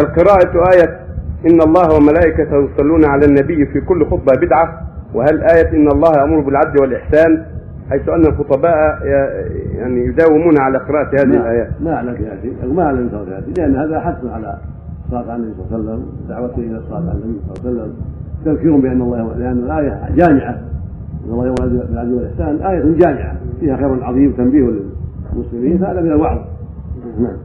القراءة آية إن الله وملائكته يصلون على النبي في كل خطبة بدعة وهل آية إن الله يأمر بالعدل والإحسان؟ حيث أن الخطباء يعني يداومون على قراءة هذه ما- الآيات. ما اعلم فيها ما اعلم فيها لأن هذا حث على الصلاه على النبي صلى الله عليه وسلم دعوته إلى الصلاه على النبي صلى الله عليه وسلم. تذكير بأن الله لأن الآية جامعة. إن الله يأمر بالعدل والإحسان آية جامعة فيها خير عظيم تنبيه للمسلمين فهذا من الوعظ. نعم.